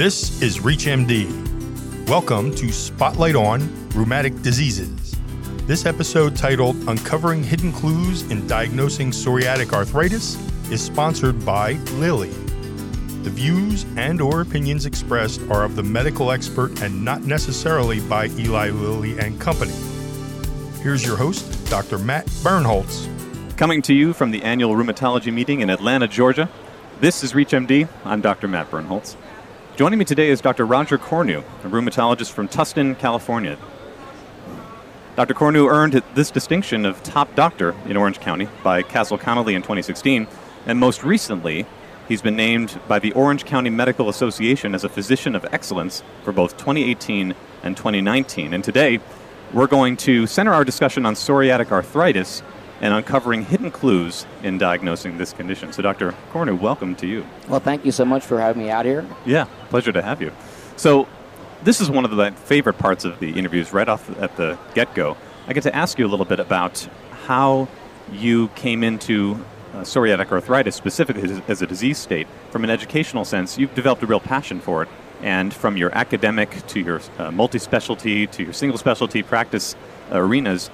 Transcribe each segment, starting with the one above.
This is ReachMD. Welcome to Spotlight on Rheumatic Diseases. This episode, titled Uncovering Hidden Clues in Diagnosing Psoriatic Arthritis, is sponsored by Lilly. The views and or opinions expressed are of the medical expert and not necessarily by Eli Lilly and Company. Here's your host, Dr. Matt Birnholz. Coming to you from the annual rheumatology meeting in Atlanta, Georgia. This is ReachMD. I'm Dr. Matt Birnholz. Joining me today is Dr. Roger Kornu, a rheumatologist from Tustin, California. Dr. Kornu earned this distinction of top doctor in Orange County by Castle Connolly in 2016, and most recently, he's been named by the Orange County Medical Association as a physician of excellence for both 2018 and 2019. And today, we're going to center our discussion on psoriatic arthritis and uncovering hidden clues in diagnosing this condition. So, Dr. Kornu, welcome to you. Well, thank you so much for having me out here. Yeah, pleasure to have you. So, this is one of my favorite parts of the interviews right off at the get go. I get to ask you a little bit about how you came into uh, psoriatic arthritis, specifically as a disease state. From an educational sense, you've developed a real passion for it. And from your academic to your uh, multi specialty to your single specialty practice arenas,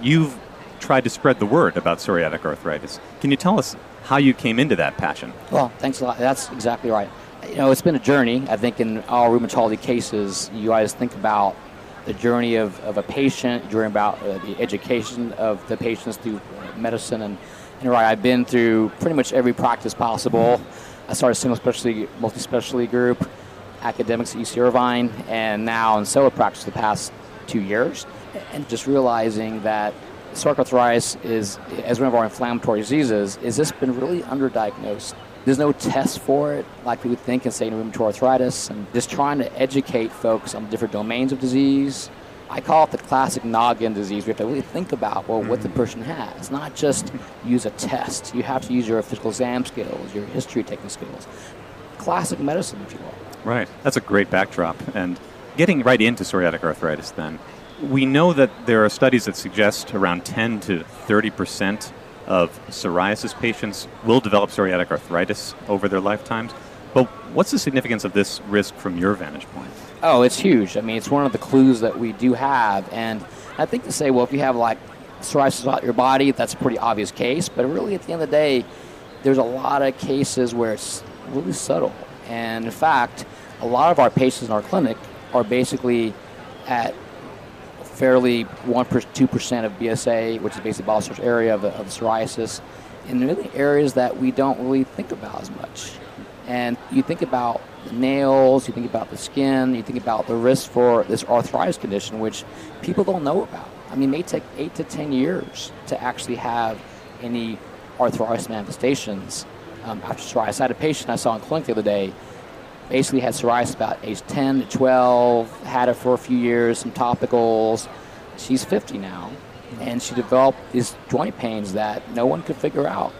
you've tried to spread the word about psoriatic arthritis. Can you tell us how you came into that passion? Well, thanks a lot. That's exactly right. You know, it's been a journey. I think in all rheumatology cases, you always think about the journey of, of a patient, journey about uh, the education of the patients through medicine. And, and right, I've been through pretty much every practice possible. I started a single specialty, multi specialty group, academics at UC Irvine, and now in solo practice the past two years. And just realizing that psoriatic arthritis is, as one of our inflammatory diseases, is this been really underdiagnosed. There's no test for it like we would think in, say, rheumatoid arthritis, and just trying to educate folks on different domains of disease. I call it the classic noggin disease. We have to really think about well what the mm-hmm. person has, not just use a test. You have to use your physical exam skills, your history taking skills, classic medicine, if you will. Right. That's a great backdrop. And getting right into psoriatic arthritis, then we know that there are studies that suggest around 10 to 30 percent of psoriasis patients will develop psoriatic arthritis over their lifetimes. But what's the significance of this risk from your vantage point? Oh, it's huge. I mean, it's one of the clues that we do have. And I think to say, well, if you have like psoriasis about your body, that's a pretty obvious case. But really, at the end of the day, there's a lot of cases where it's really subtle. And in fact, a lot of our patients in our clinic are basically at fairly 1 2% of BSA, which is basically body surface area of, of psoriasis, in really areas that we don't really think about as much. And you think about the nails, you think about the skin, you think about the risk for this arthritis condition, which people don't know about. I mean, it may take 8 to 10 years to actually have any arthritis manifestations um, after psoriasis. I had a patient I saw in clinic the other day basically had psoriasis about age 10 to 12, had it for a few years, some topicals. She's 50 now, and she developed these joint pains that no one could figure out.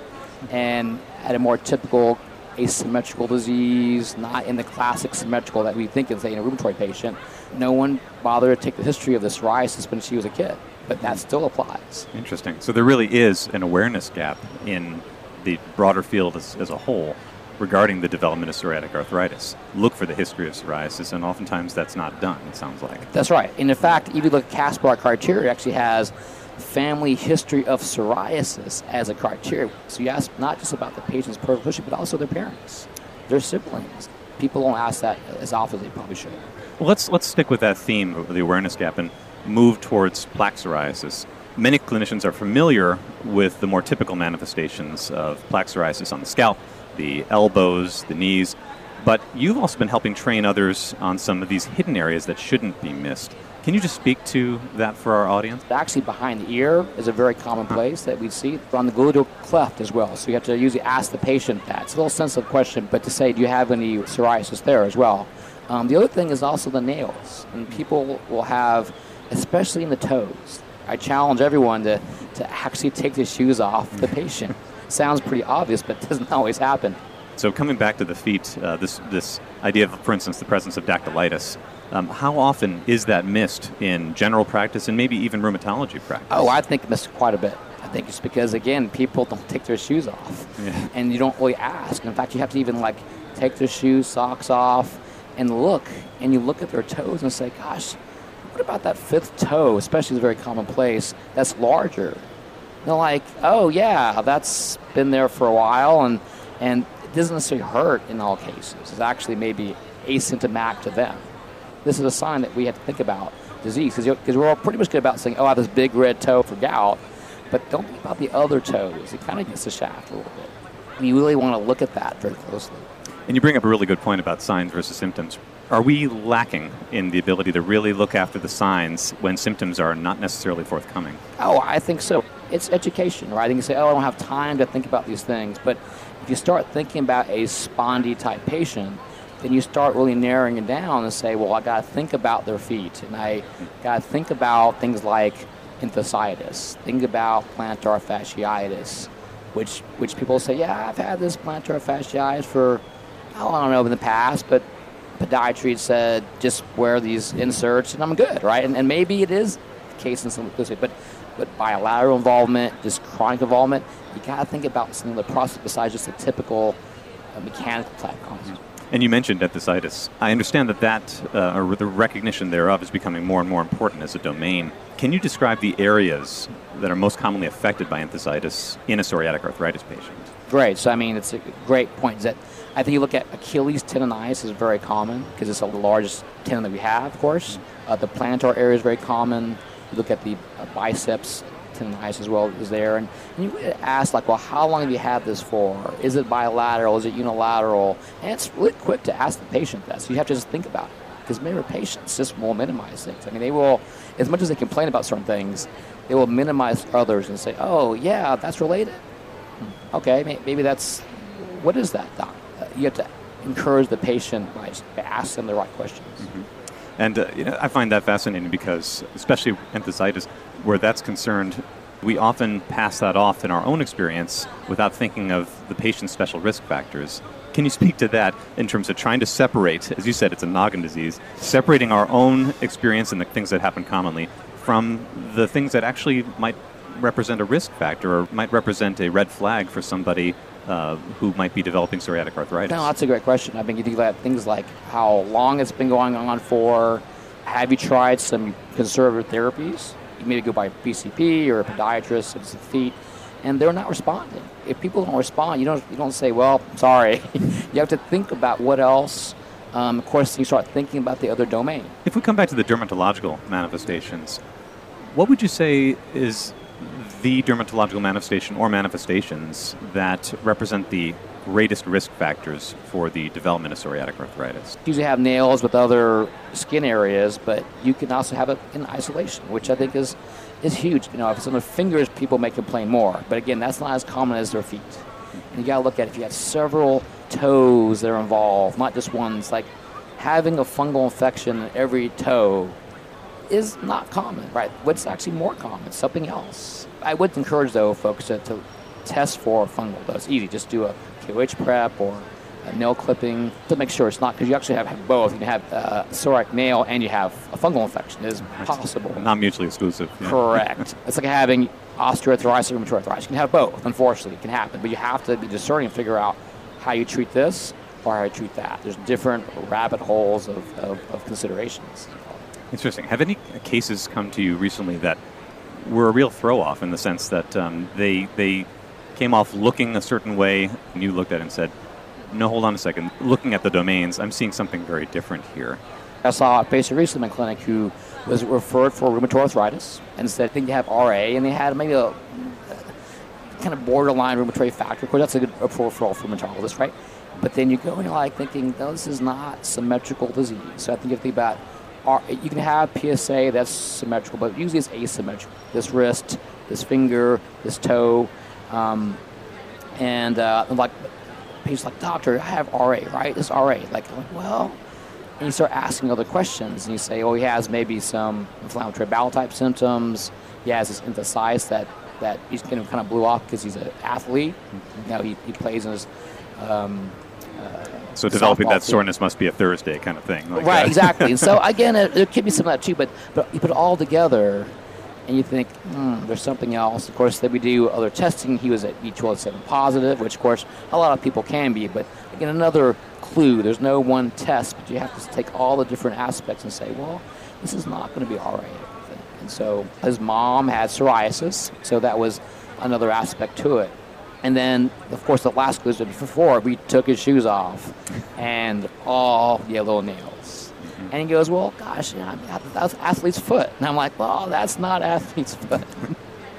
And had a more typical asymmetrical disease, not in the classic symmetrical that we think of, say, in a rheumatoid patient. No one bothered to take the history of the psoriasis when she was a kid, but that still applies. Interesting. So there really is an awareness gap in the broader field as, as a whole regarding the development of psoriatic arthritis. Look for the history of psoriasis, and oftentimes that's not done, it sounds like. That's right. And in fact, if you look at Caspar criteria, actually has family history of psoriasis as a criteria. So you ask not just about the patient's personal history, but also their parents, their siblings. People don't ask that as often as they probably should. Well, let's, let's stick with that theme of the awareness gap and move towards plaque psoriasis. Many clinicians are familiar with the more typical manifestations of plaque psoriasis on the scalp, the elbows, the knees. But you've also been helping train others on some of these hidden areas that shouldn't be missed. Can you just speak to that for our audience? Actually, behind the ear is a very common place that we see on the gluteal cleft as well. So you have to usually ask the patient that. It's a little sensitive question, but to say, do you have any psoriasis there as well? Um, the other thing is also the nails. And people will have, especially in the toes. I challenge everyone to, to actually take the shoes off the patient sounds pretty obvious, but doesn't always happen. So coming back to the feet, uh, this this idea of, for instance, the presence of dactylitis. Um, how often is that missed in general practice and maybe even rheumatology practice? Oh, I think missed quite a bit. I think it's because again, people don't take their shoes off, yeah. and you don't really ask. In fact, you have to even like take their shoes, socks off, and look, and you look at their toes and say, gosh, what about that fifth toe, especially is very commonplace, that's larger? They're like, oh yeah, that's been there for a while, and and it doesn't necessarily hurt in all cases. It's actually maybe asymptomatic to them. This is a sign that we have to think about disease because we're all pretty much good about saying, oh, I have this big red toe for gout, but don't think about the other toes. It kind of gets the shaft a little bit. And you really want to look at that very closely. And you bring up a really good point about signs versus symptoms. Are we lacking in the ability to really look after the signs when symptoms are not necessarily forthcoming? Oh, I think so. It's education, right? You can say, oh, I don't have time to think about these things. But if you start thinking about a spondy type patient, then you start really narrowing it down and say, well, I got to think about their feet, and I got to think about things like enthesitis, think about plantar fasciitis, which which people say, yeah, I've had this plantar fasciitis for oh, I don't know in the past, but podiatry said just wear these inserts and I'm good, right? And, and maybe it is the case in some cases, but but bilateral involvement, just chronic involvement, you got to think about some of the process besides just a typical uh, mechanical type cause. And you mentioned enthesitis. I understand that that, uh, or the recognition thereof, is becoming more and more important as a domain. Can you describe the areas that are most commonly affected by enthesitis in a psoriatic arthritis patient? Great. So, I mean, it's a great point. Is That I think you look at Achilles tendonitis is very common because it's the largest tendon that we have, of course. Uh, the plantar area is very common. You look at the uh, biceps tendonitis as well is there. And, and you ask, like, well, how long have you had this for? Is it bilateral? Is it unilateral? And it's really quick to ask the patient that. So you have to just think about it. Because many patients just will minimize things. I mean, they will, as much as they complain about certain things, they will minimize others and say, oh, yeah, that's related. Hmm. Okay, maybe that's, what is that, doc? Uh, you have to encourage the patient by asking the right questions. Mm-hmm. And uh, you know, I find that fascinating because, especially enthesitis, where that's concerned, we often pass that off in our own experience without thinking of the patient's special risk factors. Can you speak to that in terms of trying to separate, as you said, it's a noggin disease, separating our own experience and the things that happen commonly from the things that actually might represent a risk factor or might represent a red flag for somebody uh, who might be developing psoriatic arthritis? No, that's a great question. I think you think about things like how long it's been going on for. Have you tried some conservative therapies? You maybe go by a PCP or a podiatrist, it's the feet, and they're not responding. If people don't respond, you don't you don't say, "Well, sorry." you have to think about what else. Um, of course, you start thinking about the other domain. If we come back to the dermatological manifestations, what would you say is the dermatological manifestation or manifestations that represent the greatest risk factors for the development of psoriatic arthritis? You usually have nails with other skin areas, but you can also have it in isolation, which I think is is huge. You know, if it's on the fingers, people may complain more, but again, that's not as common as their feet. And you got to look at if you have several toes that are involved, not just ones. Like having a fungal infection in every toe is not common, right? What's actually more common? Something else. I would encourage though folks to, to test for fungal. Though it's easy, just do a KOH prep or a nail clipping to make sure it's not because you actually have, have both. You can have uh, psoriatic nail and you have a fungal infection. It is possible. Not mutually exclusive. Yeah. Correct. it's like having osteoarthritis or rheumatoid arthritis. You can have both. Unfortunately, it can happen, but you have to be discerning and figure out how you treat this or how you treat that. There's different rabbit holes of, of, of considerations. Interesting. Have any cases come to you recently that were a real throw off in the sense that um, they they came off looking a certain way, and you looked at it and said, "No, hold on a second. Looking at the domains, I'm seeing something very different here." I saw a patient recently in my clinic who was referred for rheumatoid arthritis and said, "I think you have RA," and they had maybe a, kind of borderline rheumatoid factor. Of course, that's a good referral for rheumatologist, right? But then you go and you're like thinking, no, this is not symmetrical disease. So I think you have to think about are, you can have PSA that's symmetrical, but usually it's asymmetrical. This wrist, this finger, this toe, um, and uh, like patients like doctor, I have RA, right? This RA, like, like well, and you start asking other questions, and you say, oh, he has maybe some inflammatory bowel type symptoms. He has this enthesitis that that he's kind of kind of blew off because he's an athlete. You know, he, he plays in his um, so developing that soreness must be a Thursday kind of thing. Like right, exactly. And so again, it, it could be some of that too, but but you put it all together, and you think, hmm, there's something else. Of course, that we do other testing. He was at B12 positive, which, of course, a lot of people can be. But again, another clue. There's no one test, but you have to take all the different aspects and say, well, this is not going to be all right. And so his mom had psoriasis, so that was another aspect to it. And then, of course, the last clue before we took his shoes off, and all yellow nails. And he goes, "Well, gosh, you know, that's athlete's foot." And I'm like, "Well, that's not athlete's foot."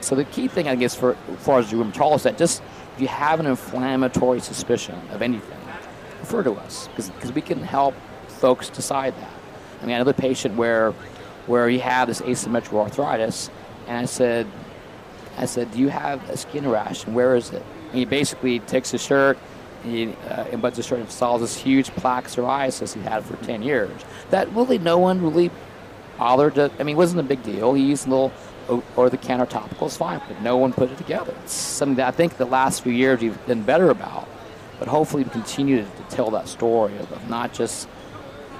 so the key thing, I guess, for as far as rheumatologists, that just if you have an inflammatory suspicion of anything, refer to us because we can help folks decide that. I mean, another patient where where he had this asymmetrical arthritis, and I said, I said, do you have a skin rash? And where is it? And he basically takes his shirt, he uh, unbuttons his shirt and saw this huge plaque psoriasis he had for 10 years. That really no one really bothered to, I mean, it wasn't a big deal. He used a little or the counter topicals, fine, but no one put it together. It's something that I think the last few years we've been better about, but hopefully we continue to, to tell that story of, of not just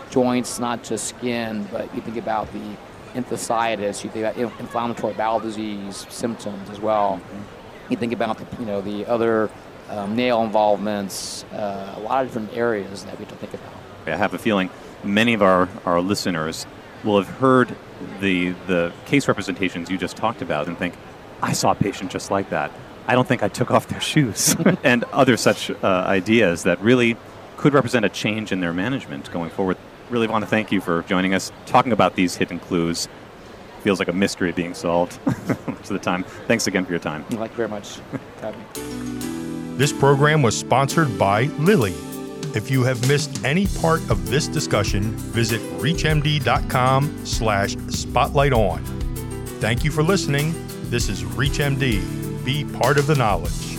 joints, not just skin, but you think about the enthesitis, you think about inflammatory bowel disease symptoms as well. Mm-hmm. You think about the, you know the other um, nail involvements, uh, a lot of different areas that we have to think about. I have a feeling many of our, our listeners will have heard the the case representations you just talked about and think, I saw a patient just like that. I don't think I took off their shoes, and other such uh, ideas that really could represent a change in their management going forward really want to thank you for joining us, talking about these hidden clues. Feels like a mystery being solved most of the time. Thanks again for your time. Thank you very much. this program was sponsored by Lilly. If you have missed any part of this discussion, visit reachmd.com slash spotlight on. Thank you for listening. This is ReachMD. Be part of the knowledge.